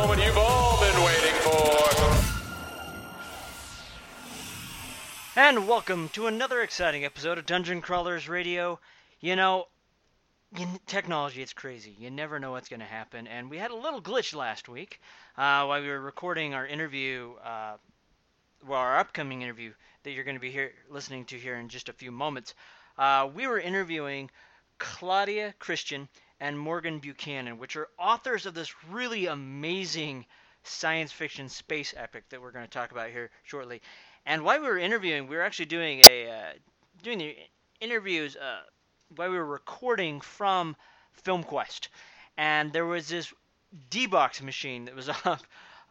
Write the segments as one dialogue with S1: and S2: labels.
S1: Moment you've all been waiting for.
S2: And welcome to another exciting episode of Dungeon Crawlers Radio. You know, in technology, it's crazy. You never know what's going to happen. And we had a little glitch last week uh, while we were recording our interview, uh, well, our upcoming interview that you're going to be here listening to here in just a few moments. Uh, we were interviewing Claudia Christian and Morgan Buchanan, which are authors of this really amazing science fiction space epic that we're going to talk about here shortly. And while we were interviewing, we were actually doing a uh, doing the interviews uh, while we were recording from FilmQuest, and there was this D-box machine that was up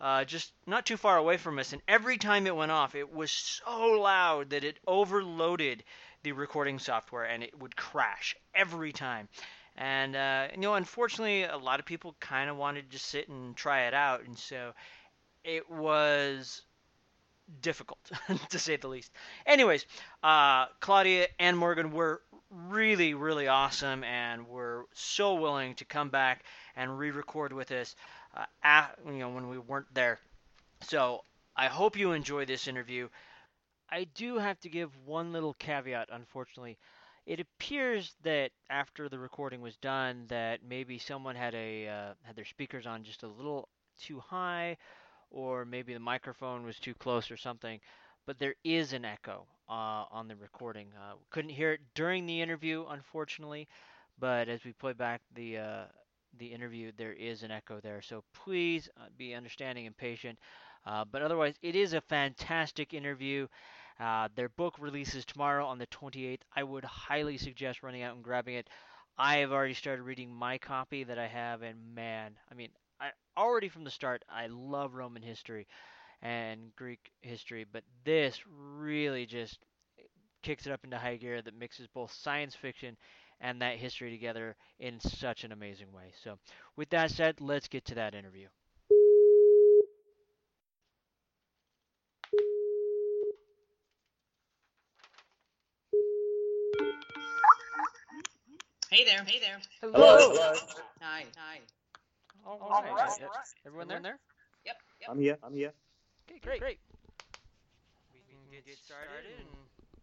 S2: uh, just not too far away from us, and every time it went off, it was so loud that it overloaded the recording software, and it would crash every time. And uh, you know, unfortunately, a lot of people kind of wanted to sit and try it out, and so it was difficult to say the least. Anyways, uh, Claudia and Morgan were really, really awesome and were so willing to come back and re-record with us, uh, you know, when we weren't there. So I hope you enjoy this interview. I do have to give one little caveat, unfortunately. It appears that after the recording was done, that maybe someone had a uh, had their speakers on just a little too high, or maybe the microphone was too close or something. But there is an echo uh, on the recording. Uh, couldn't hear it during the interview, unfortunately, but as we play back the uh, the interview, there is an echo there. So please uh, be understanding and patient. Uh, but otherwise, it is a fantastic interview. Uh, their book releases tomorrow on the 28th. I would highly suggest running out and grabbing it. I have already started reading my copy that I have, and man, I mean, I already from the start, I love Roman history and Greek history, but this really just kicks it up into high gear that mixes both science fiction and that history together in such an amazing way. So, with that said, let's get to that interview.
S3: Hey there. Hey there.
S2: Hello.
S3: Hi. Hi.
S2: All
S3: All
S2: right.
S3: right,
S2: Yep.
S3: all right.
S2: Everyone there? there?
S3: Yep. Yep.
S4: I'm here. I'm here.
S2: Okay, great. Great. We can get started and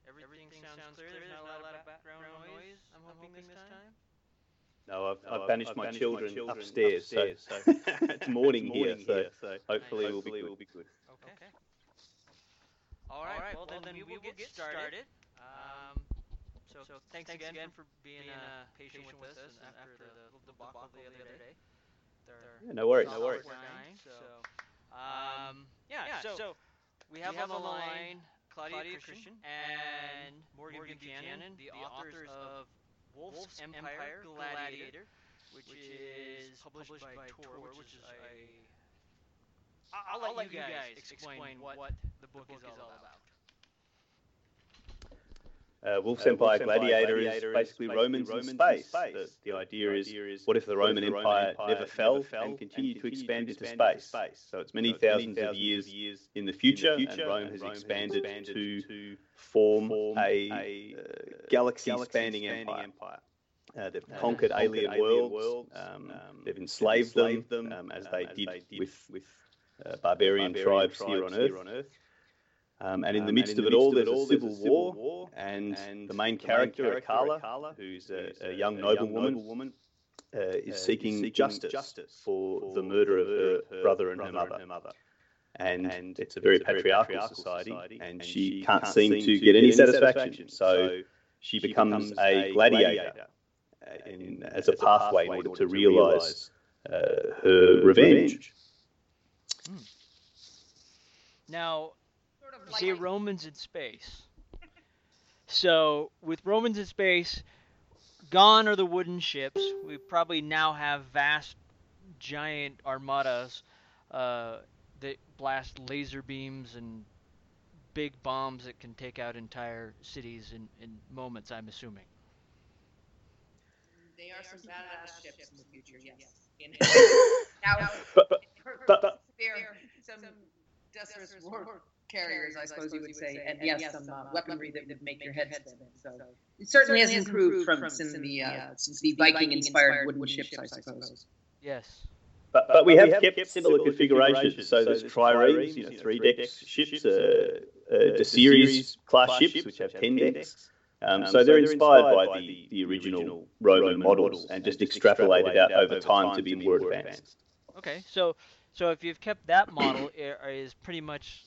S2: everything sounds clear. There's not a lot of background noise. I'm hoping this time.
S4: No, I've,
S5: No,
S4: I've
S5: I've-
S4: banished
S5: I've
S4: my
S5: banished
S4: children,
S5: my children
S4: upstairs,
S5: upstairs,
S4: so,
S5: so
S4: it's morning, here,
S5: morning
S4: so,
S5: here, so
S4: hopefully,
S5: hopefully
S4: we'll be
S5: it
S4: good.
S5: will be good.
S2: Okay. All right. Well, then, we will get started. Um, so, thanks, again, for being uh, patient with us and after the little debacle the other day.
S4: Yeah, no worries, no worries.
S2: dying, So, um, yeah, so, we have, on the line Claudia, Christian and Morgan, Buchanan, the, authors of Wolf's Empire Gladiator, which, is published, by Tor, which is a... I'll, I'll, let, you guys explain what, the book, is, all about.
S4: Uh, Wolf's
S5: Uh,
S4: Empire
S5: Wolf's Empire
S4: Gladiator,
S5: Gladiator
S4: is basically Romans,
S5: Romans
S4: in space.
S5: space.
S4: The, the
S5: The
S4: idea is,
S5: idea is,
S4: what if the Roman
S5: the Roman
S4: Empire,
S5: Empire
S4: never fell
S5: fell
S4: and continued
S5: and
S4: to expand
S5: continued
S4: into
S5: to expand
S4: space?
S5: into space?
S4: So it's
S5: So
S4: many
S5: it's many
S4: thousands of
S5: thousands of
S4: years
S5: years
S4: in the
S5: in the
S4: future,
S5: future,
S4: and Rome
S5: and
S4: has
S5: Rome has
S4: expanded,
S5: expanded
S4: to,
S5: to
S4: form,
S5: form
S4: a,
S5: a,
S4: uh,
S5: uh,
S4: galaxy-spanning
S5: galaxy-spanning
S4: empire. Uh, they've
S5: Uh,
S4: conquered, alien,
S5: alien
S4: worlds.
S5: worlds,
S4: Um,
S5: um,
S4: they've enslaved,
S5: enslaved
S4: them,
S5: them,
S4: um, as
S5: um,
S4: they did, with, uh, barbarian tribes, here on Earth. Um, and in
S5: Um,
S4: the
S5: and
S4: midst
S5: in
S4: of
S5: the
S4: it all,
S5: midst of it all,
S4: civil
S5: there's a
S4: war,
S5: civil war,
S4: and,
S5: and
S4: the main
S5: the main
S4: character,
S5: character, Accala,
S4: who's a, a young
S5: a young
S4: noblewoman,
S5: noblewoman,
S4: uh, is seeking justice for the murder of her brother and her mother. And it's a very patriarchal society, and she can't seem to get any satisfaction. So she becomes a gladiator uh, in, as a pathway in order to realise uh, her revenge.
S2: Now,
S3: Sort of
S2: you
S3: like
S2: see Romans in space. So, with Romans in space, gone are the wooden ships. We probably now have vast, giant armadas uh, that blast laser beams and big bombs that can take out entire cities in, in moments, I'm assuming.
S3: They are some badass ships in the future, yes. In- now,
S4: But, but, but, but
S3: they're some deserous war carriers, I suppose you would say, and yes, some uh, weaponry that would make your head spin. So it certainly has improved from since the uh, since the Viking-inspired wooden ships, I suppose.
S2: Yes.
S4: But, but we have kept similar configurations. So there's triremes, you know, three decks ships, uh, uh, the series class ships, which have 10 decks. Um, so they're inspired by the, the original Roman models and just extrapolated out over time to be more advanced.
S2: Okay, so so if you've kept that model, it is pretty much,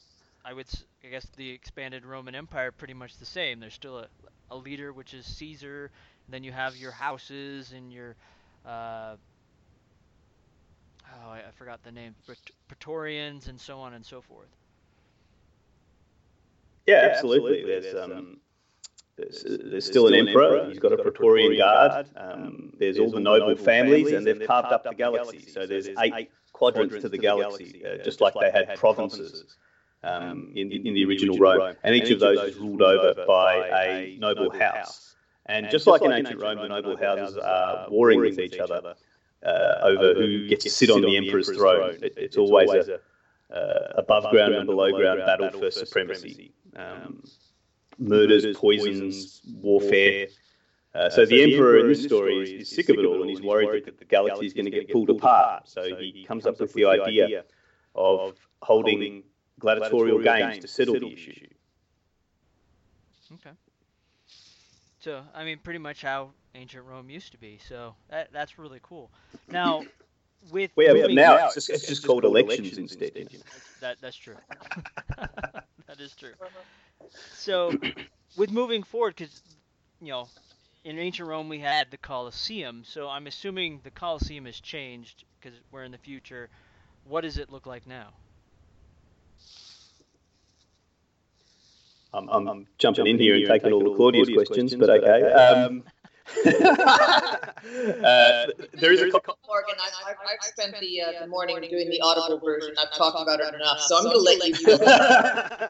S2: I would, s- I guess, the expanded Roman Empire pretty much the same. There's still a, a leader, which is Caesar. And then you have your houses and your, uh, oh, I, I forgot the name, Pret- Praetorians and so on and so forth.
S4: Yeah, absolutely. There's, um, there's, there's still an emperor. He's got a Praetorian guard. Um, there's all the noble families, and they've carved up the galaxy. So there's eight quadrants to the galaxy, uh, just like they had provinces um, in, in the original Rome. And each of those is ruled over by a noble house. And just like in ancient Rome, the noble houses are warring with each other uh, over who gets to sit on the emperor's throne. It, it's always a uh, above ground and below ground battle for supremacy. Um, murders, poisons, warfare. Uh, so the emperor in this story is, is sick of it all, and he's worried that the galaxy is going to get pulled apart. So he comes up with the idea of holding gladiatorial games to settle the issue.
S2: Okay. So, I mean, pretty much how ancient Rome used to be. So that that's really cool. Now, with
S4: Well, yeah, but
S2: moving-
S4: now it's just, it's just called elections instead. you know.
S2: That that's true. that is true. So, with moving forward, because you know, in ancient Rome we had the Colosseum. So I'm assuming the Colosseum has changed because we're in the future. What does it look like now?
S4: I'm, I'm, jumping in here and taking all the Claudia's questions, but okay. Um, uh, there is a co-
S3: Morgan, I, I, I've spent the, uh, the morning doing the audible version. I've talked about it enough, so I'm going to let you go. I,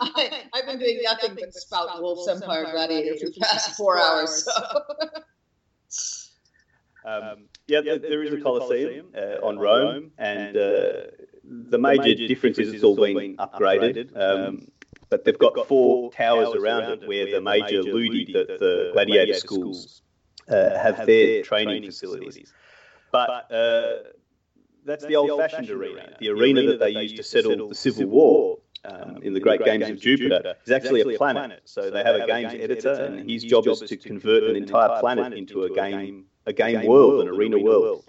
S3: I, I've been doing nothing but spout Wolf's Empire Gladiator for the past four hours. So.
S4: Um, yeah, there, there is a Colosseum uh, on Rome, and uh, the major difference is it's all been upgraded. Um, but they've got four towers around it where the major ludi, the, the gladiator schools, uh, have their training facilities. But uh, that's the old-fashioned arena, the arena that they used to settle the Civil War. Um, in the Great Games of Jupiter, is actually a planet. So they have a games editor, and his job is to convert an entire planet into a game, a game world, an arena world.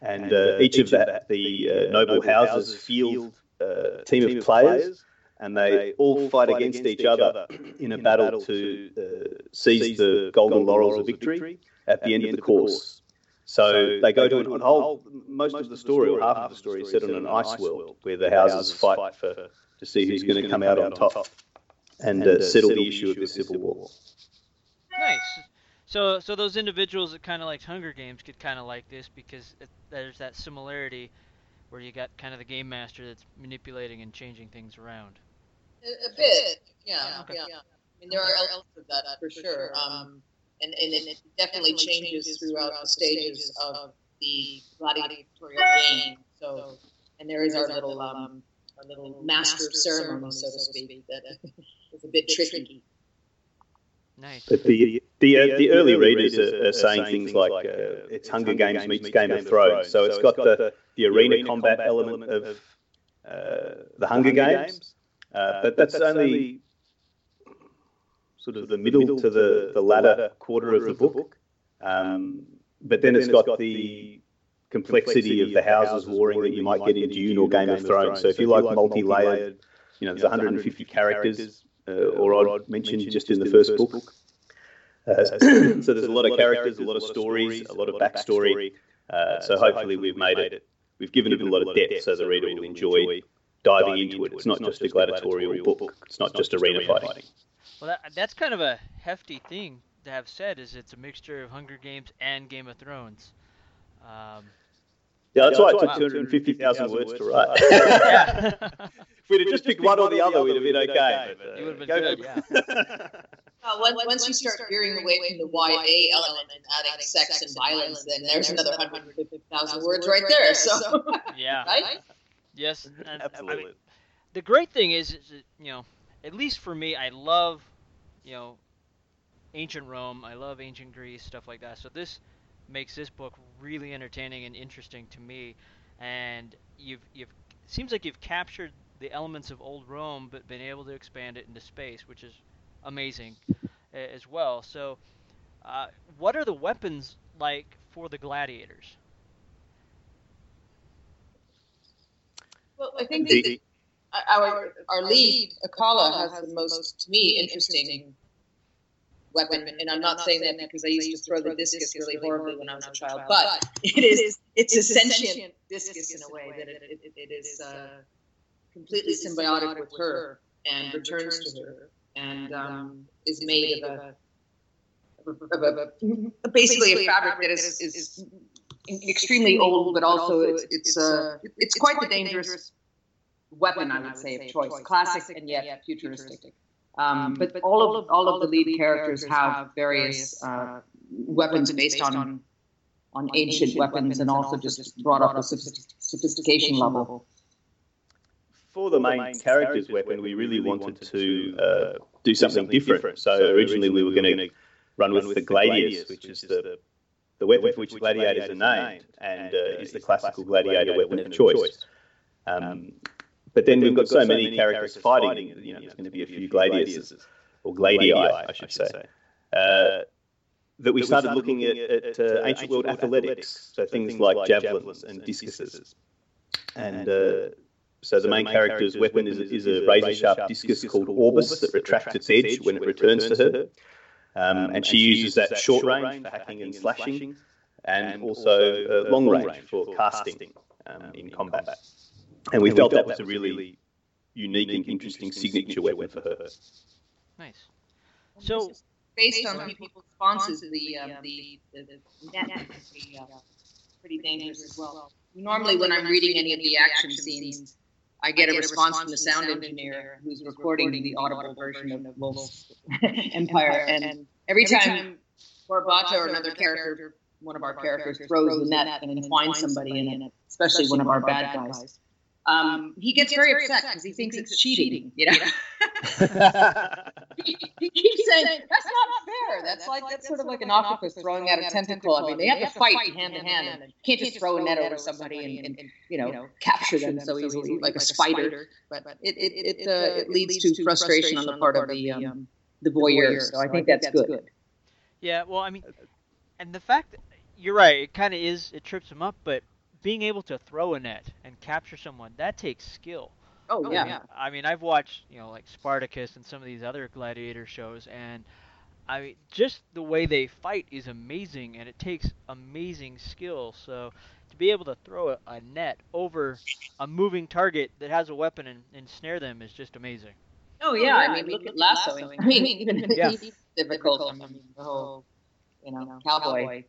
S4: And uh, each of that, the uh, noble houses field a team of players, and they all fight against each other in a battle to uh, seize the golden laurels of victory at the end of the course. So they go to an whole, most of the story, or half of the story, is set on an ice world where the houses fight for to see who's going to come out on top and uh, settle the issue of the civil war.
S2: Nice. So so those individuals that kind of liked Hunger Games could kind of like this because it, there's that similarity where you got kind of the game master that's manipulating and changing things around.
S3: A, a bit, yeah,
S2: Okay.
S3: yeah. I mean, there are elements of that for sure. Um, and, and it definitely changes throughout the stages of the gladiatorial game. So, and there is our little, um, our little master of ceremony, so to speak, that is a bit tricky.
S2: Nice.
S4: But the the, uh, the early readers are, are saying things like uh, it's Hunger Games meets Game of Thrones. So it's got the, the arena combat element of uh, the Hunger Games, uh, but that's only sort of the middle to the, the latter quarter of the book. Um, but then it's got the complexity of the houses warring that you might get in Dune or Game of Thrones. So if you like multi-layered, you know, there's 150 characters, uh, or I'd mentioned just in the first book. Uh, so there's a lot of characters, a lot of stories, a lot of backstory. Uh, so hopefully we've made it, we've given it a lot of depth so the reader will enjoy diving into it. It's not just a gladiatorial book. It's not just arena fighting.
S2: Well, that, that's kind of a hefty thing to have said. Is it's a mixture of Hunger Games and Game of Thrones. Um,
S4: Yeah, that's why it took 250,000 words to write. if we'd have just picked one or the other, we'd have been okay. But, uh,
S2: you would have been
S4: go
S2: good, yeah.
S3: Uh, once, once you start veering away from the YA element and adding sex and violence, then there's another 150,000 words right there. So,
S2: Yeah.
S3: right?
S2: Yes. And, I mean,
S4: Absolutely.
S2: the great thing is, is that, you know, at least for me, I love, you know, ancient Rome. I love ancient Greece, stuff like that. So this makes this book really entertaining and interesting to me. And you've you've seems like you've captured the elements of old Rome, but been able to expand it into space, which is amazing as well. So, uh, what are the weapons like for the gladiators?
S3: Well, I think
S4: The-
S3: that our, our lead, Accala, has the most, to me, interesting weapon. And I'm not saying that because I used to throw the discus really horribly when I was a child, but it is, it's a sentient discus in a way that it, it, it is uh, completely symbiotic with her and returns to her and um, is made of a, of a, of a basically a fabric that is, is extremely old, but also it's it's uh, it's quite the dangerous weapon, I would say, of choice. Classic and yet futuristic. Um, but all of all of the lead characters have various uh, weapons based on on ancient weapons and also just brought up a sophistic- sophistication level.
S4: For the main character's weapon, we really wanted to uh, do something different. So originally we were going to run with the gladius, which is the the weapon for which gladiators are named, and uh, is the classical gladiator weapon of choice. Um, but then we've got so many characters fighting. You know, there's going to be a few gladiators, or gladii, I should say. Uh, that we started looking at, at uh, ancient world athletics, so things like javelins and discuses. And uh, so the main character's weapon is, is a razor sharp discus called Orbis that retracts its edge when it returns to her. Um, and she uses that short range for hacking and slashing, and also uh, long range for casting um, in combat. And we felt that was a really unique and interesting signature weapon for her.
S2: Nice. So
S3: Based on people's responses, the um, the, the, the net is pretty, uh, pretty dangerous as well. Normally, when I'm reading any of the action scenes, I get a response from the sound engineer who's recording the audible version of *The Wolf's Empire, and every time Corbata or another character, one of our characters, throws the net and entwines somebody in it, especially one of our bad guys, um, he gets very upset because he thinks it's cheating. You know, he, he keeps saying that's not fair. That's like that's sort of like an octopus throwing out a tentacle. I mean, they have to fight hand in hand, and you can't just throw a net over somebody and, and, and you know capture them so easily like a spider. But it it it, uh, it leads to frustration on the part of the um, the voyeurs. So I think that's good.
S2: Yeah, well, I mean, and the fact you're right, it kind of is, it trips them up, but being able to throw a net and capture someone, that takes skill.
S3: Oh, oh yeah.
S2: I mean, I've watched, you know, like Spartacus and some of these other gladiator shows, and I mean, just the way they fight is amazing, and it takes amazing skill. So to be able to throw a, a net over a moving target that has a weapon and, and snare them is just amazing.
S3: Oh, oh yeah. I mean, look at lassoing. I mean, even
S2: Yeah.
S3: he's difficult. I mean, the whole you know cowboy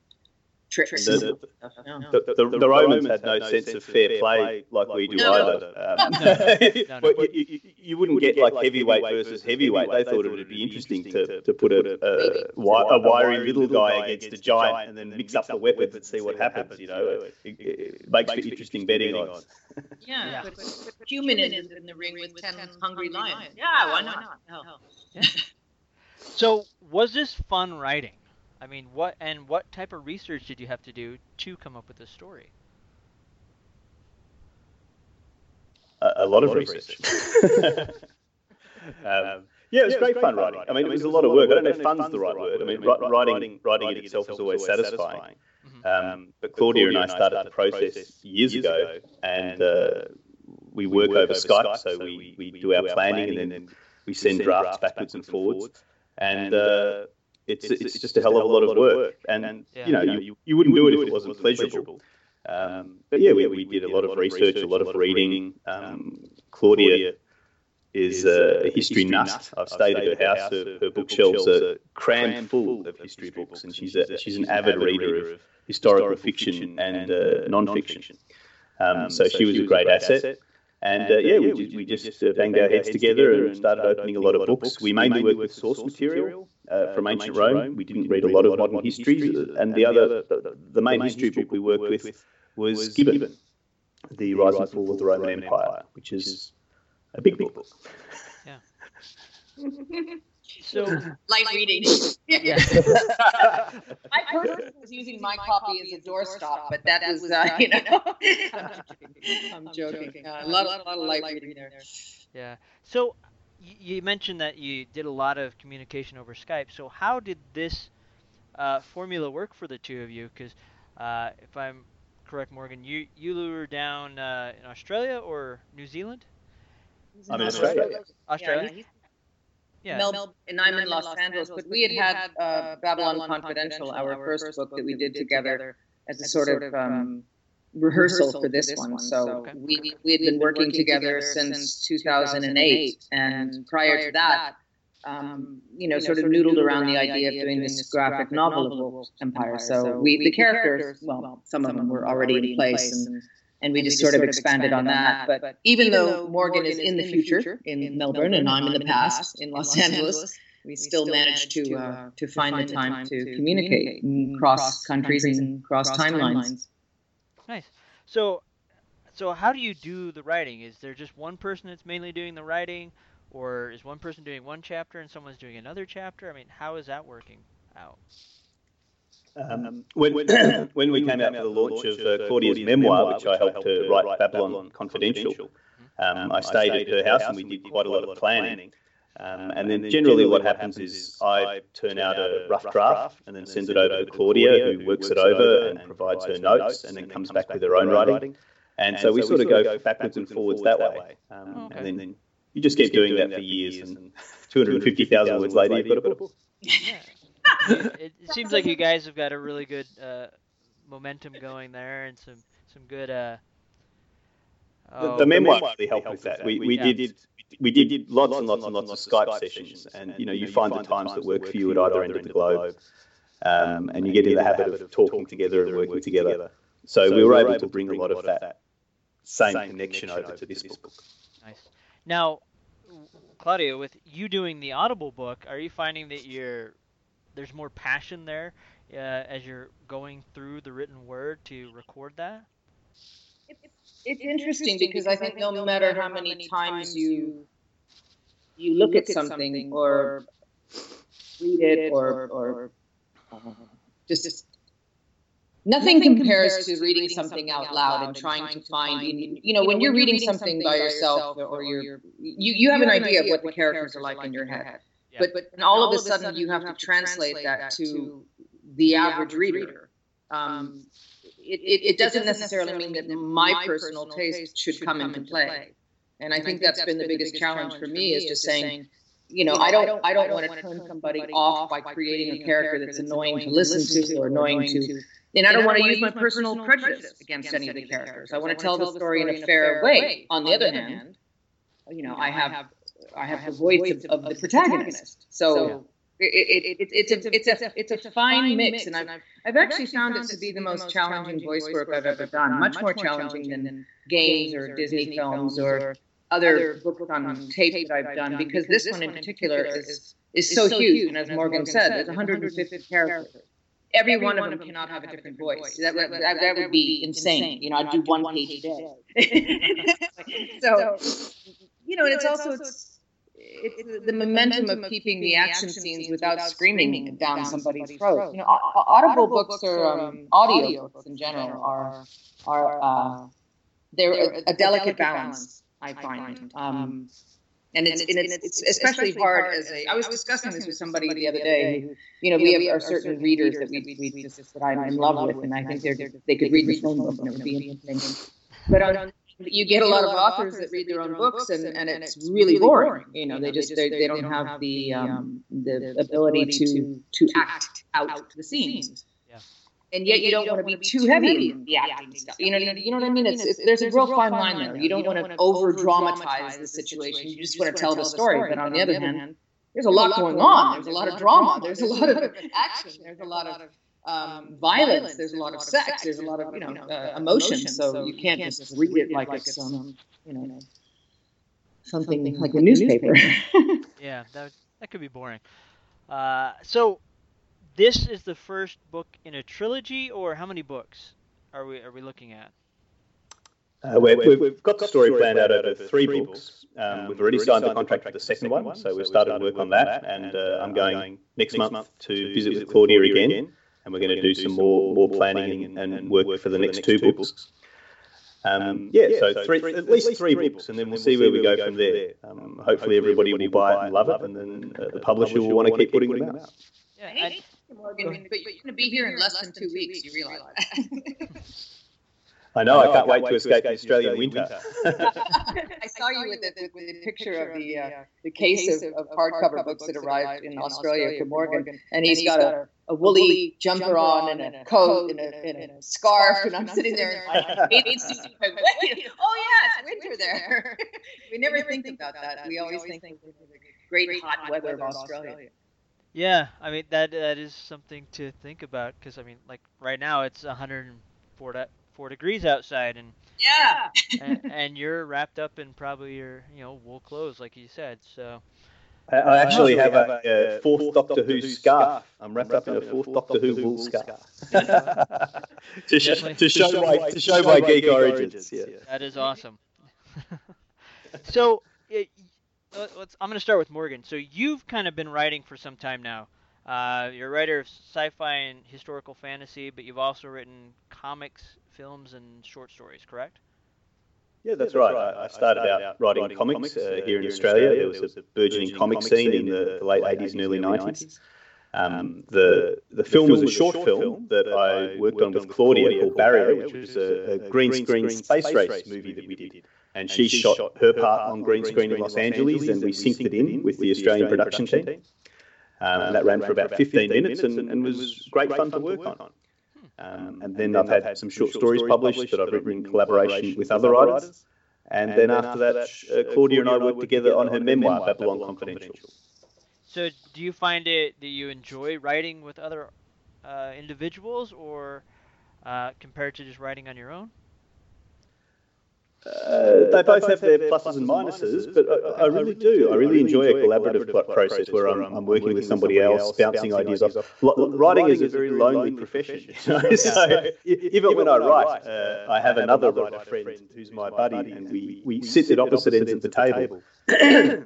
S3: tricks.
S4: The-
S3: and
S4: the- The, the, the Romans had no sense of fair play like we do either.
S2: No, no.
S4: Um, well, you, you, you wouldn't get like heavyweight versus heavyweight. They thought it would be interesting to, to put a, uh, a, wi- a wiry little guy against a giant and then mix up the weapons and see what happens. You know, it, it makes for interesting betting odds.
S3: Yeah, human in, in the ring with ten hungry lions. Yeah, why not? Hell.
S2: So was this fun writing? I mean, what and what type of research did you have to do to come up with this story?
S4: A, a lot of research. um, yeah, it was great fun writing. I mean, it was a lot of work. I don't know if fun's the right word. I mean, wri- writing writing it itself is always satisfying. Um, but Claudia and I started the process years ago, and uh, we work over Skype. So we, we do our planning, and then we send drafts backwards and forwards. And uh, it's it's just a hell of a lot of work. And you know, you, you wouldn't do it if it wasn't pleasurable. Um, but yeah, we, we did a lot of research, a lot of reading. Um, Claudia is a history nut. I've stayed at her house. Her, her bookshelves are crammed full of history books, and she's a, she's an avid reader of historical fiction and uh, non-fiction. Um, so she was a great asset. And uh, yeah, we, we just uh, banged our heads together and started opening a lot of books. We mainly work with source material uh, from ancient Rome. We didn't read a lot of modern histories, and the other, the, the main history book we worked with was Gibbon, The Rise and Fall of the Roman Empire, which is a big big book.
S2: Yeah. So
S3: Light reading.
S2: Yeah.
S3: I personally was using my copy as a doorstop, but that was, uh, you know. I'm joking. Uh, a lot, a lot of light reading there.
S2: Yeah. So y- you mentioned that you did a lot of communication over Skype. So how did this uh, formula work for the two of you? Because uh, if I'm correct, Morgan, you you were down uh, in Australia or New Zealand?
S4: I'm in Australia.
S2: Australia.
S3: he's
S2: Yeah.
S3: Melbourne, and I'm in Los Angeles. But we had had uh, Babylon Confidential, our first book that we did together as a sort of um, rehearsal for this one. So
S2: Okay.
S3: we we had been working together since 2008, and prior to that, um, you know, sort of noodled around the idea of doing this graphic novel of Wolf Empire. So we the characters, well, some of them were already in place, and and we just sort of expanded on that. But even though Morgan is in the future in Melbourne and I'm in the past in Los Angeles, we still managed to uh, to find the time to communicate and cross countries and cross timelines.
S2: Nice. So, so how do you do the writing? Is there just one person that's mainly doing the writing, or is one person doing one chapter and someone's doing another chapter? I mean, how is that working out?
S4: Um, when, when we came out for the launch of uh, Claudia's memoir, which I helped her write, Babylon Confidential, um, I stayed at her house and we did quite a lot of planning. Um, and then generally what happens is I turn out a rough draft and then send it over to Claudia, who works it over and provides her notes and then comes back with her own writing. And so we sort of go backwards and forwards that way. Um,
S2: Okay.
S4: And then you just keep doing that for years, and 250,000 words later, you've got a book.
S2: Yeah. it, it seems like you guys have got a really good uh, momentum going there, and some some good. Uh,
S4: The,
S2: oh,
S4: the memoir really helped with that. We, we
S2: Yeah.
S4: did we did lots and lots and lots of Skype sessions, and you know you find the times that work for you at either end of the globe, um, and you get in the habit of talking together and working together. So we were able to bring a lot of that same connection over to this book.
S2: Nice. Now, Claudia, with you doing the Audible book, are you finding that you're there's more passion there uh, as you're going through the written word to record that?
S3: It's interesting because I think no matter how many times you you look at something or read it or or uh, just, just nothing compares to reading something out loud and trying to find in, you know when you're reading something by yourself or you're you, you have an idea of what the characters are like in your head.
S2: Yeah.
S3: but but and all of a sudden you have to translate that to the average reader. Um, it, it, it doesn't necessarily mean that my personal taste should come into play. And I think that's been the biggest challenge for me is just saying, you know, I don't I don't want to turn somebody off by creating a character that's annoying to listen to or annoying to and I don't want to use my personal prejudice against any of the characters. I want to tell the story in a fair way. On the other hand, you know, I have I have the voice of, of the protagonist. So it, it, it, it's a it's a it's a fine mix, and I've I've actually found it to be the most challenging voice work I've ever done. Much more challenging than games or Disney films or other books on tape that I've done, because this one in particular is is so huge. And as Morgan said, there's 150 characters. Every one of them cannot have a different voice. That, that, that, that would be insane. You know, I'd do one page a day. so, you know, and it's also it's it's the momentum of keeping the action scenes without screaming down somebody's throat. You know, au- au- audible books or um, audio books in general are are uh, they're a, delicate balance. I find. Um, and it's and it's, it's especially hard as a. I was discussing this with somebody the other day. Who, you know, we have our certain readers that we we just that I'm in love with, and I think they're they could read the phone book and it would be interesting. But on you get a lot of authors that read their own books and, and it's really boring. you know they just they, they don't have the um, the ability to to act out the scenes. and yet you don't want to be too heavy in the acting stuff. you know you know what i mean? it's, it's there's a real fine line there. you don't want to over dramatize the situation. You just want to tell the story. but on the other hand there's a lot going on. there's a lot of drama. there's a lot of action. There's a lot of um, violence. There's a lot of sex. There's a lot of you know uh, emotion. So you can't just read it like it's um, you know something like a newspaper.
S2: yeah, that that could be boring. Uh, so this is the first book in a trilogy, or how many books are we are we looking at?
S4: Uh, we have got the story planned out over three books. Um, we've already signed the contract for the second one, so we've started work on that, and uh, I'm going next month to visit with Claudia again and we're going to do some more more planning and, and work for the next two books. Um, yeah, so three, at least three books, and then we'll see where we go from there. Um, hopefully, everybody will buy it and love it, and then uh, the publisher will want to keep putting them out.
S3: Yeah, I, Morgan, but you're going to be here in less than two weeks. You realize that?
S4: I know. I, can't wait to escape the Australian winter.
S3: I saw you with the, with the picture of the uh, the case of, of hardcover books that arrived in Australia for Morgan, and he's got a, a woolly jumper on and a coat and a, and a scarf, and I'm sitting there like, oh yeah, it's winter there. we never think about that. We always think of the great hot weather of Australia.
S2: Yeah, I mean that that is something to think about because I mean, like right now it's 104 four degrees outside, and
S3: yeah,
S2: and, and, you're wrapped up in probably your you know wool clothes, like you said. So.
S4: I, I actually have a, a fourth Doctor Who scarf. I'm wrapped up in a fourth Doctor Who wool scarf to, sh- to show my to show my geek origins. Yeah.
S2: That is awesome. so, it, let's, I'm going to start with Morgan. So you've kind of been writing for some time now. Uh, you're a writer of sci-fi and historical fantasy, but you've also written comics, films, and short stories, correct?
S4: Yeah, that's, right. I, started, out writing, comics uh, here in Australia. There was a burgeoning comic scene in the, the late 80s and early 90s. Um, the the film was a short film that I worked on with Claudia called Barrier, which was a, a green screen space race movie that we did. And she shot her part on green screen in Los Angeles, and we synced it in with the Australian production team. Um, and that ran for about 15 minutes and, and was great fun to work on. Um, and then I've had some short stories published that I've written in collaboration with other writers. And then after that, uh, Claudia and I worked together on her memoir, Babylon Confidential.
S2: So, do you find it that you enjoy writing with other uh, individuals, or uh, compared to just writing on your own?
S4: Uh, they both have their pluses and minuses, but I, I, really do. I really enjoy a collaborative process where I'm, I'm working with somebody else, bouncing ideas off. Writing is a very lonely profession, you know? so even when I write, uh, I have another writer friend who's my buddy, and we, we sit at opposite ends of the table.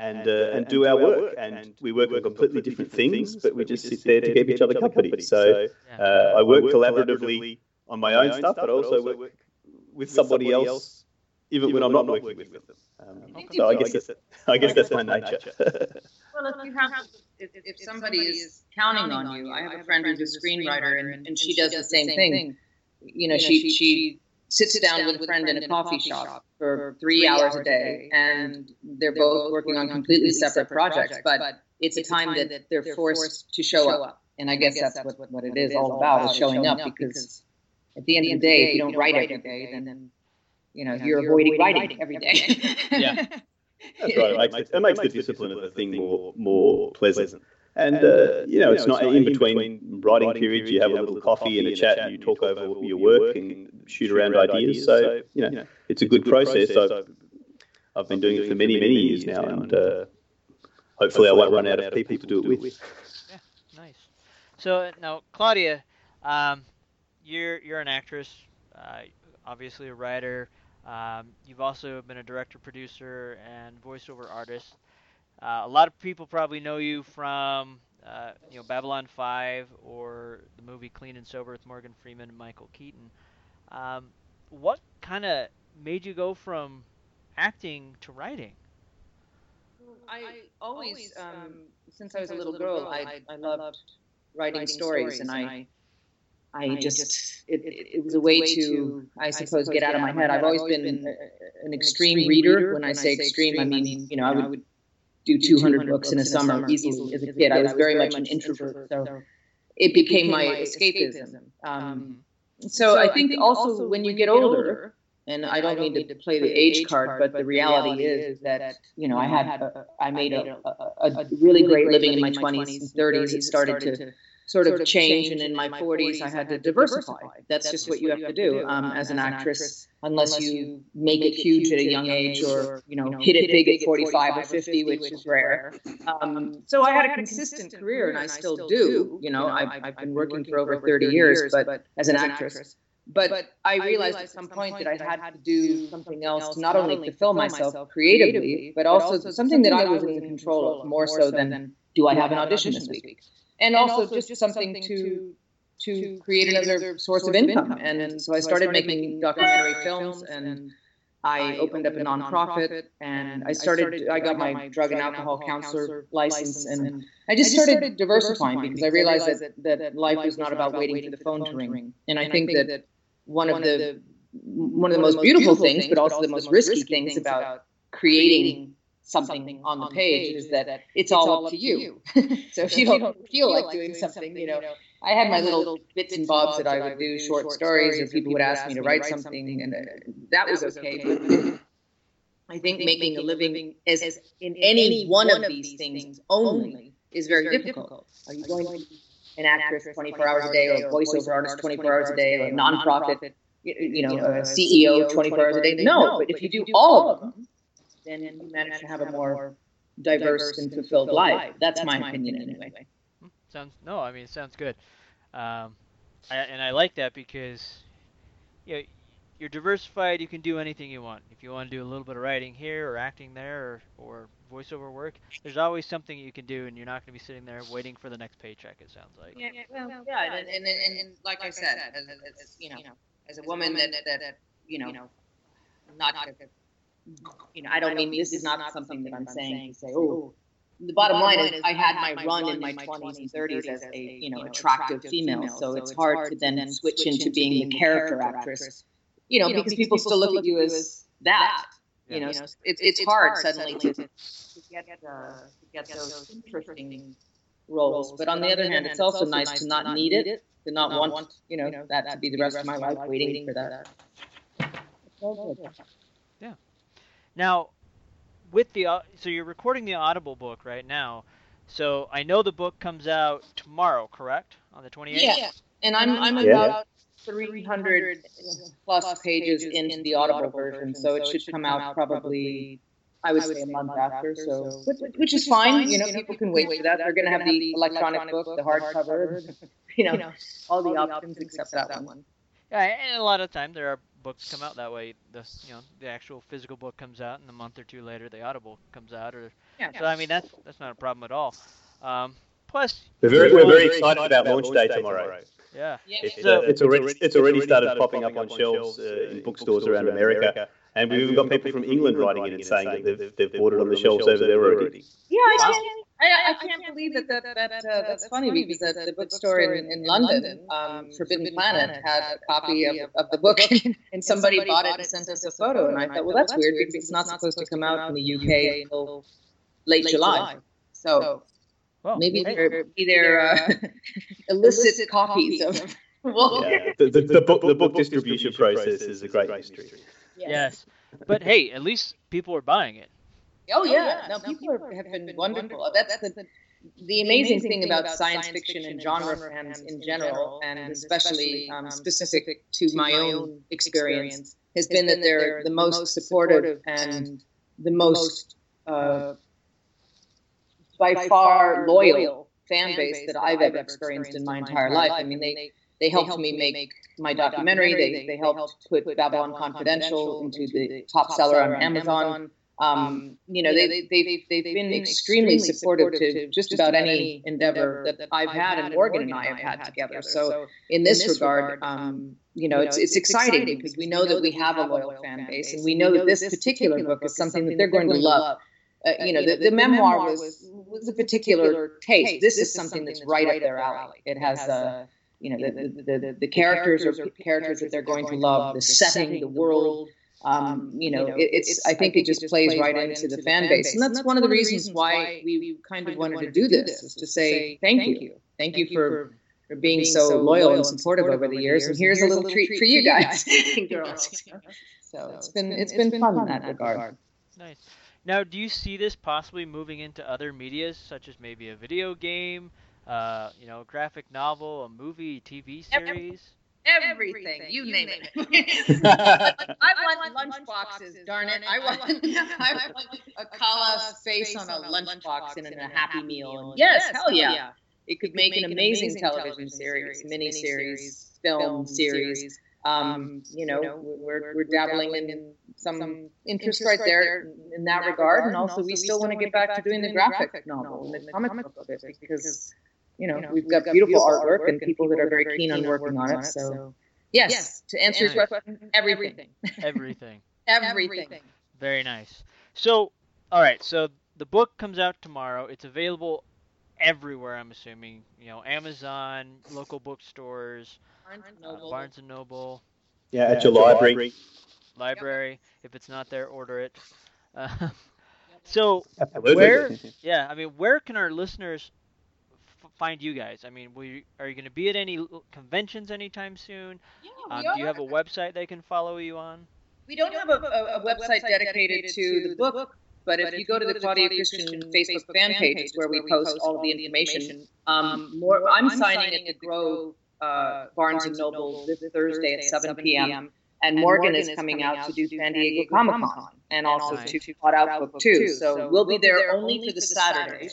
S4: and uh, and do our work. And we work on completely different things, but we just sit there to keep each other company. So uh, I work collaboratively on my own stuff, but also work with somebody else, even when I'm not working with them. Um, so I guess that's, I guess that's my nature.
S3: well, if you have, if, if somebody is counting on you, I have a friend who's a screenwriter, and, and she does the same thing. You know, she she sits down with a friend in a coffee shop for three hours a day, and they're both working on completely separate projects, but it's a time that they're forced to show up. And I guess that's what, what it is all about, is showing up, because at the end of the day, if you don't write every day, then you know you're avoiding writing every day.
S2: yeah,
S4: that's right. It makes, it makes the discipline of the thing more more pleasant. And uh, you know, it's not in between writing periods. You have a little coffee and a chat, and you talk over your work and shoot around ideas. So you know, it's a good process. I've, I've been doing it for many many years now, and uh, hopefully I won't run out of people to do it with.
S2: Yeah, nice. So now, Claudia, um, you're you're an actress, uh, obviously a writer. Um, you've also been a director, producer, and voiceover artist. Uh, a lot of people probably know you from uh, you know Babylon 5 or the movie Clean and Sober with Morgan Freeman and Michael Keaton. Um, what kind of made you go from acting to writing?
S3: I always, um, since I was a little girl, I, I loved writing stories, and I, I just, it, it, it was a way to, I suppose, get out of my head. I've always been an extreme reader. When I say extreme, I mean, you know, I would do 200 books in a summer easily as a kid. I was very much an introvert, so it became my escapism. Um, so I think also when you get older, and I don't mean to play the age card, but the reality is that you know I had a, I made a, a, a really great living in my 20s and 30s. It started to sort of change, and in my 40s I had to diversify. That's just what you have to do um, as an actress, unless you make it huge at a young age or you know hit it big at 45 or 50, which is rare. Um, so I had a consistent career, and I still do. You know, I've, I've been working for over 30 years, but as an actress. But I realized at some point that I had to do something else to not only fulfill myself creatively, but also something that I was in control of more so than do I have an audition this week, and also just something to to create another source of income. And so I started making documentary films, and I opened up a nonprofit, and I started. I got my drug and alcohol counselor license, and I just started diversifying because I realized that that life was not about waiting for the phone to ring. And I think that one of the one of the most beautiful things, but also the most risky things about creating something on the page is that it's all up to you. so if you don't feel like doing something, you know, I had my little bits and bobs that I would do, short stories, or people would ask me to write something, and uh, that was okay. But I think making a living as in any one of these things only is very difficult. Are you going to be an actress 24 hours a day, or a voiceover artist 24 hours a day, or a nonprofit, you you know, CEO 24 hours a day? No, but if you do all of them, then you manage to have a more diverse and fulfilled life. That's my opinion, anyway.
S2: Sounds no, I mean it sounds good, um, I, and I like that because you know, you're diversified. You can do anything you want. If you want to do a little bit of writing here or acting there or, or voiceover work, there's always something you can do, and you're not going to be sitting there waiting for the next paycheck. It sounds like.
S3: Yeah, well, yeah, and, and, and, and like I said, as, as you know, as a woman that that, that you know, not you know, I don't mean this is not something that I'm saying to say, oh. The bottom line is, I had my run in my 20s and 30s as a you know attractive female, so it's hard to then switch into being the character actress. You know, because people still look at you as that. You know, it's it's hard suddenly to, to get uh, to get those interesting roles. But on the other hand, it's also nice to not need it, to not want you know that to be the rest of my life waiting for that.
S2: Now, with the au- so you're recording the Audible book right now. So I know the book comes out tomorrow, correct? On the 28th.
S3: Yeah, and I'm I'm
S4: Yeah.
S3: about 300 plus pages into the Audible version, so it should come out probably. I would say a month after, so which, which is fine. You know, people can wait for that. They're going to have the electronic book, the hardcover, you know, all the options except that one.
S2: Yeah, and a lot of time there are books come out that way. The you know the actual physical book comes out, and a month or two later the Audible comes out. Or
S3: Yeah.
S2: so I mean that's that's not a problem at all. Um, plus,
S4: We're very, we're very excited about launch day tomorrow.
S2: yeah,
S4: It's, uh, it's already it's already started popping up on shelves uh, in bookstores around America, and we've even got people from England writing in and saying that they've, they've bought it on the shelves over there already.
S3: Yeah, I can't, I, I can't believe that, that, that uh, that's funny because the, the bookstore in, in London, um, Forbidden Planet, had a copy of, of the book, and somebody bought it and sent us a photo. And I thought, well, that's weird because it's not supposed to come out in the UK until late July. So
S2: well,
S3: maybe
S2: hey,
S3: they're, maybe they're uh, illicit copies of. Well,
S4: Yeah, the, the, the, book, the book distribution process is a great mystery.
S2: yes, but hey, at least people are buying it.
S3: Oh yeah, no, people are, have been wonderful. That's the the amazing thing about science fiction and genre fans in general, and especially um, specific to my own experience, has been that they're the most supportive and the most, uh, by far, loyal fan base that I've ever experienced in my entire life. I mean, they they helped me make my documentary. They they helped put Babylon Confidential into the top seller on Amazon. Um, you know, they, they, they've, they've been extremely supportive to just about any endeavor that I've had and Morgan and I have had together. So in this regard, um, you know, it's, it's exciting because we know that we have a loyal fan base and we know that this particular book is something that they're going to love. uh, you know, the, the memoir was was a particular taste. This is something that's right up their alley. It has uh, you know, the, the, the, the characters are characters that they're going to love, the setting, the world. Um, you know, it, it's. I think it just plays right into the fan base, and that's one of the reasons why we kind of wanted to do this, is to say thank you, thank you for for being so loyal and supportive over the years, and here's a little treat for you guys and girls. So it's been it's been fun in that regard.
S2: Nice. Now, do you see this possibly moving into other medias, such as maybe a video game, uh, you know, a graphic novel, a movie, TV series?
S3: Everything, you name it. I want lunch boxes, darn it. I want, I want Accala's face on a lunchbox and in a Happy Meal. And yes, hell yeah. It could make an amazing television series, mini series, film series. Um, you know, we're, we're dabbling in some interest right there in that regard, and also we still want to get back to doing the graphic novel and the comic book of it because you know we've got beautiful artwork and people that are very keen on working on it. So yes, yes, to answer your question, everything,
S2: Everything.
S3: everything.
S2: Very nice. So, all right. So the book comes out tomorrow. It's available everywhere. I'm assuming. You know, Amazon, local bookstores, uh, Barnes and Noble,
S4: Yeah, at your library.
S2: library. If it's not there, order it. Uh, so,
S4: Absolutely.
S2: where? Yeah, I mean, where can our listeners f- find you guys? I mean, we, are you going to be at any conventions anytime soon? Um, do you have a website they can follow you on?
S3: We don't have a, a, a website dedicated to the book, but if you go to the Claudia Christian Facebook fan page, it's where we post all the information. Um, more, I'm signing at the Grove uh, Barnes and Noble this Thursday at 7 p.m. And Morgan is coming out to do San Diego Comic Con and also
S2: Nice.
S3: to Plot Out Book too. So we'll be there only for the Saturday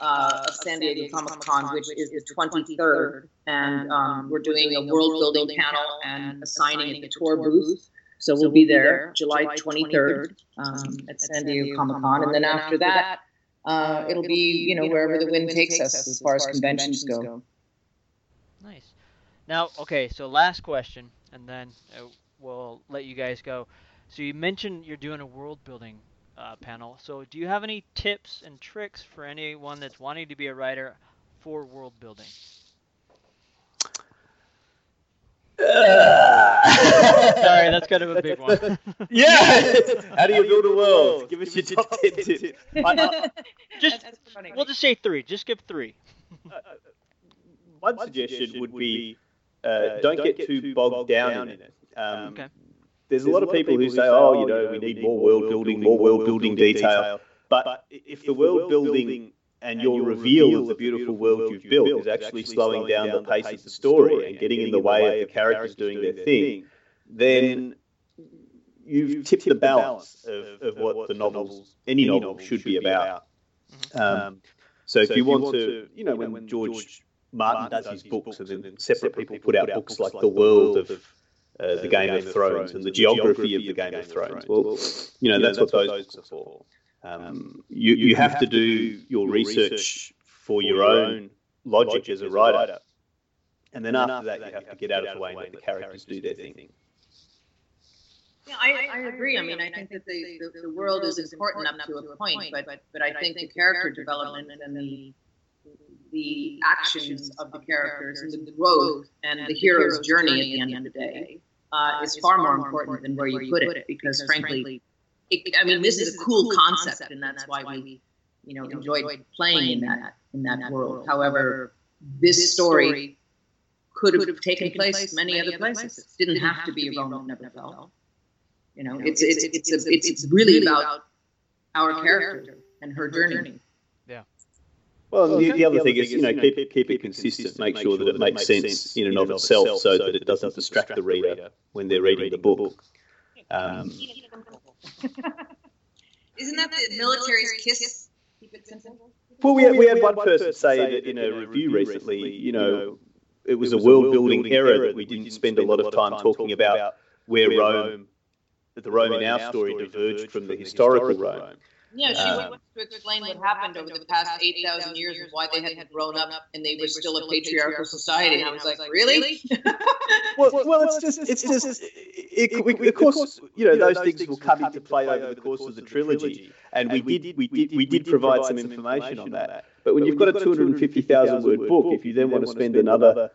S3: uh, of San Diego Comic Con, which is the 23rd. And um, we're doing a world building panel and a signing at the tour booth. So we'll be there July 23rd um, at San Diego Comic Con. And then after that, uh, it'll be, you know, wherever the wind takes us as far as conventions go.
S2: Nice. Now, okay, so last question, and then uh, we'll let you guys go. So you mentioned you're doing a world building uh, panel. So do you have any tips and tricks for anyone that's wanting to be a writer for world building? Sorry, that's kind of a big one.
S4: yeah. How do you build a world? Give us your top ten tips. I- I-
S2: just we'll just say three. Just give three.
S4: one suggestion would be uh, don't get too bogged down in it. Um,
S2: Okay.
S4: There's a lot of people who say, oh, you know, we need more world building, more world building detail. But if the world building and your reveal of the beautiful world you've built is actually slowing down the pace of the story and getting in the way of the characters doing their thing, then you've tipped the balance of, of what the novels, any novel, should be about. Um, so if you want to, you know, when George Martin does his books, and then separate people put out books like The World of uh, the Game of Thrones and the geography of the Game of Thrones. Well, you know, that's what those books are for. Um, you, you have to do your research for your own logic as a writer. And then after that, you have to get out of the way and let the characters do their thing.
S3: Yeah, I, I agree. I mean, I think that the, the, the world is important up to a point, but but I think the character development and the the actions of the characters and the growth and the hero's journey at the end of the day uh, is far more important than where you put it. Because frankly, it, I mean, this is a cool concept, and that's why we, you know, enjoyed playing in that in that world. However, this story could have taken place many other places. It didn't have to be a Rome never fell. You know, it's it's it's a, it's it's really about our character and her journey.
S4: Well, the, the other thing is, you know, keep, keep it consistent. Make sure that it makes sense in and of itself so that it doesn't distract the reader when they're reading the book. Um,
S3: Isn't that the military's kiss? Keep it simple.
S4: well, we had, we had one person say that in a review recently, you know, it was a world building error that we didn't spend a lot of time talking about where Rome, the Rome in our story, diverged from the historical Rome.
S3: Yeah, she
S4: Uh,
S3: went to explain what happened over the past eight thousand years and why they hadn't grown up and they were still a patriarchal society. And I was like, really?
S4: Well, well, it's just it's just it, it, we, of course, you know those things will come into play over the course of the trilogy, and we did we did we did provide some information on that. But when you've got a 250,000 word book, if you then want to spend another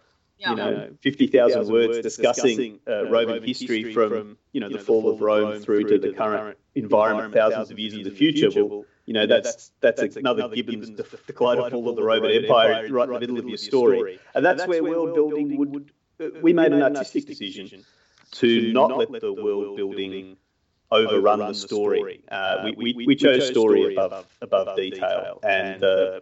S4: you know, 50,000 words discussing uh, Roman history from, you know, the fall of Rome through to the current environment thousands of years in the future. Well, you know, that's that's another Gibbon's the, the Clyde fall of the Roman Empire right in the middle of your story. And that's where world building would, we made an artistic decision to not let the world building overrun the story. Uh, we, we, we chose story above above detail, and uh,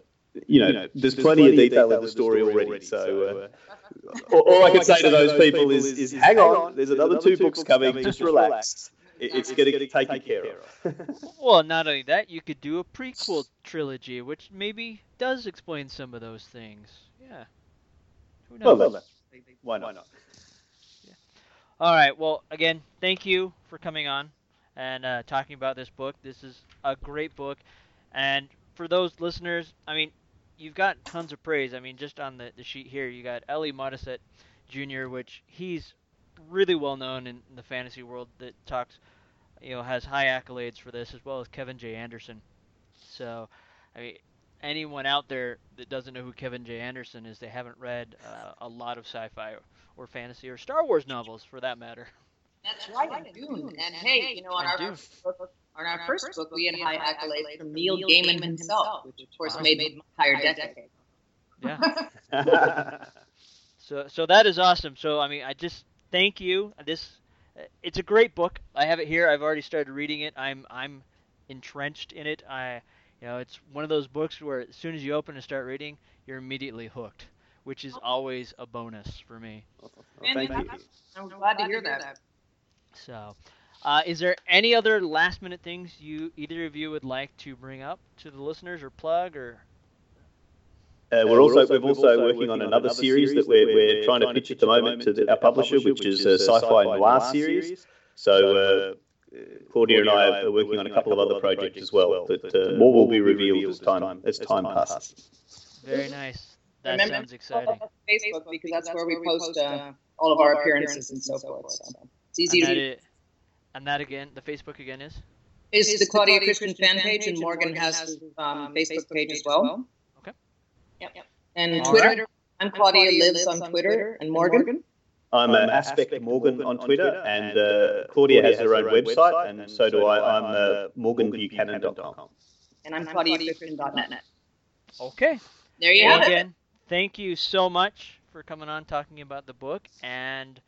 S4: you know, there's plenty of detail in the story already. So, uh, all, all I can say to those people is, is hang on, there's another two books coming, just relax. It's going to get taken care of.
S2: well, not only that, you could do a prequel trilogy, which maybe does explain some of those things. Yeah. Who knows?
S4: Well, why not?
S2: Yeah. All right. Well, again, thank you for coming on and uh, talking about this book. This is a great book. And for those listeners, I mean, you've got tons of praise. I mean, just on the, the sheet here, you got L.E. Modesitt Jr., which he's really well known in the fantasy world that talks, you know, has high accolades for this, as well as Kevin J. Anderson. So, I mean, anyone out there that doesn't know who Kevin J. Anderson is, they haven't read uh, a lot of sci-fi or fantasy or Star Wars novels, for that matter.
S3: That's right, and Dune. And hey, you know, on our on our first book, we had high accolades from Neil Gaiman himself, which of course made the entire decade.
S2: Yeah. so so that is awesome. So I mean, I just thank you. This it's a great book. I have it here. I've already started reading it. I'm I'm entrenched in it. I you know, it's one of those books where as soon as you open and start reading, you're immediately hooked, which is always a bonus for me.
S4: Well, thank you.
S3: I'm glad to hear that.
S2: So, uh, is there any other last minute things you either of you would like to bring up to the listeners or plug or?
S4: Uh, we're, also, we're also working on another series that we're, we're trying to pitch at the moment to the, our publisher, which is a sci-fi noir series. So uh, Claudia and I are working on a couple of other projects as well. That uh, more will be revealed as time as time passes.
S2: Very nice. That
S3: Remember,
S2: sounds exciting.
S3: Facebook because that's where we post uh, all of our appearances and so forth. So it's easy
S2: And that,
S3: to.
S2: i- and that again, the Facebook again is.
S3: Is the Claudia Christian fan page, and Morgan has his um, Facebook page as well.
S2: Okay.
S3: Yep. And
S2: All
S3: Twitter.
S2: right.
S3: I'm Claudia Lives on Twitter, and Morgan.
S4: I'm uh, Aspect Morgan on Twitter, and uh, Claudia has her own website, and so do I. I'm uh, morganbuchanan.com.
S3: And I'm ClaudiaChristian.net.
S2: Okay.
S3: There you
S2: Well,
S3: have it.
S2: again, thank you so much for coming on talking about the book. And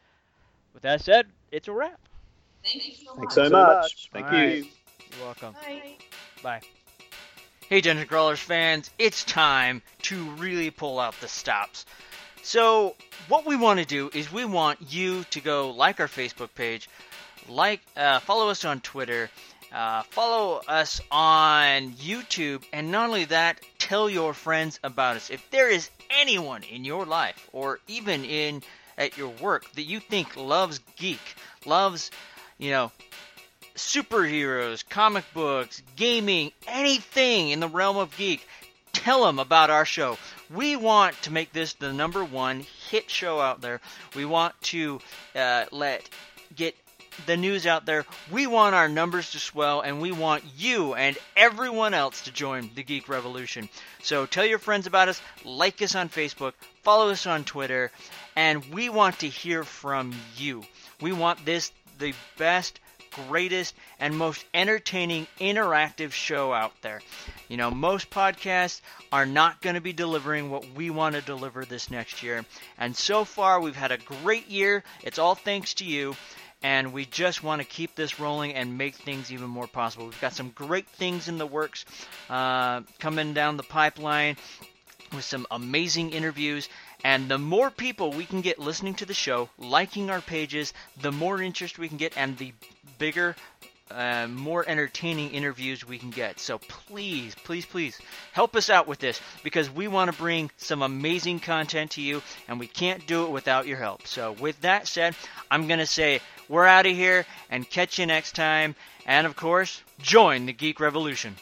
S2: with that said, it's a wrap.
S3: Thank you so
S4: Thanks so much. Thank
S2: All
S4: you.
S2: right. You're welcome.
S3: Bye.
S2: Bye. Hey, Dungeon Crawlers fans, it's time to really pull out the stops. So, what we want to do is we want you to go like our Facebook page, like, uh, follow us on Twitter, uh, follow us on YouTube, and not only that, tell your friends about us. If there is anyone in your life, or even in at your work, that you think loves geek, loves, you know, superheroes, comic books, gaming, anything in the realm of geek, tell them about our show. We want to make this the number one hit show out there. We want to uh, let get the news out there. We want our numbers to swell, and we want you and everyone else to join the Geek Revolution. So tell your friends about us, like us on Facebook, follow us on Twitter, and we want to hear from you. We want this the best greatest and most entertaining interactive show out there. You know, most podcasts are not going to be delivering what we want to deliver this next year. And so far, we've had a great year. It's all thanks to you. And we just want to keep this rolling and make things even more possible. We've got some great things in the works uh, coming down the pipeline with some amazing interviews. And the more people we can get listening to the show, liking our pages, the more interest we can get, and the bigger, uh, more entertaining interviews we can get. So please, please, please help us out with this because we want to bring some amazing content to you, and we can't do it without your help. So, with that said, I'm going to say we're out of here and catch you next time. And of course, join the Geek Revolution.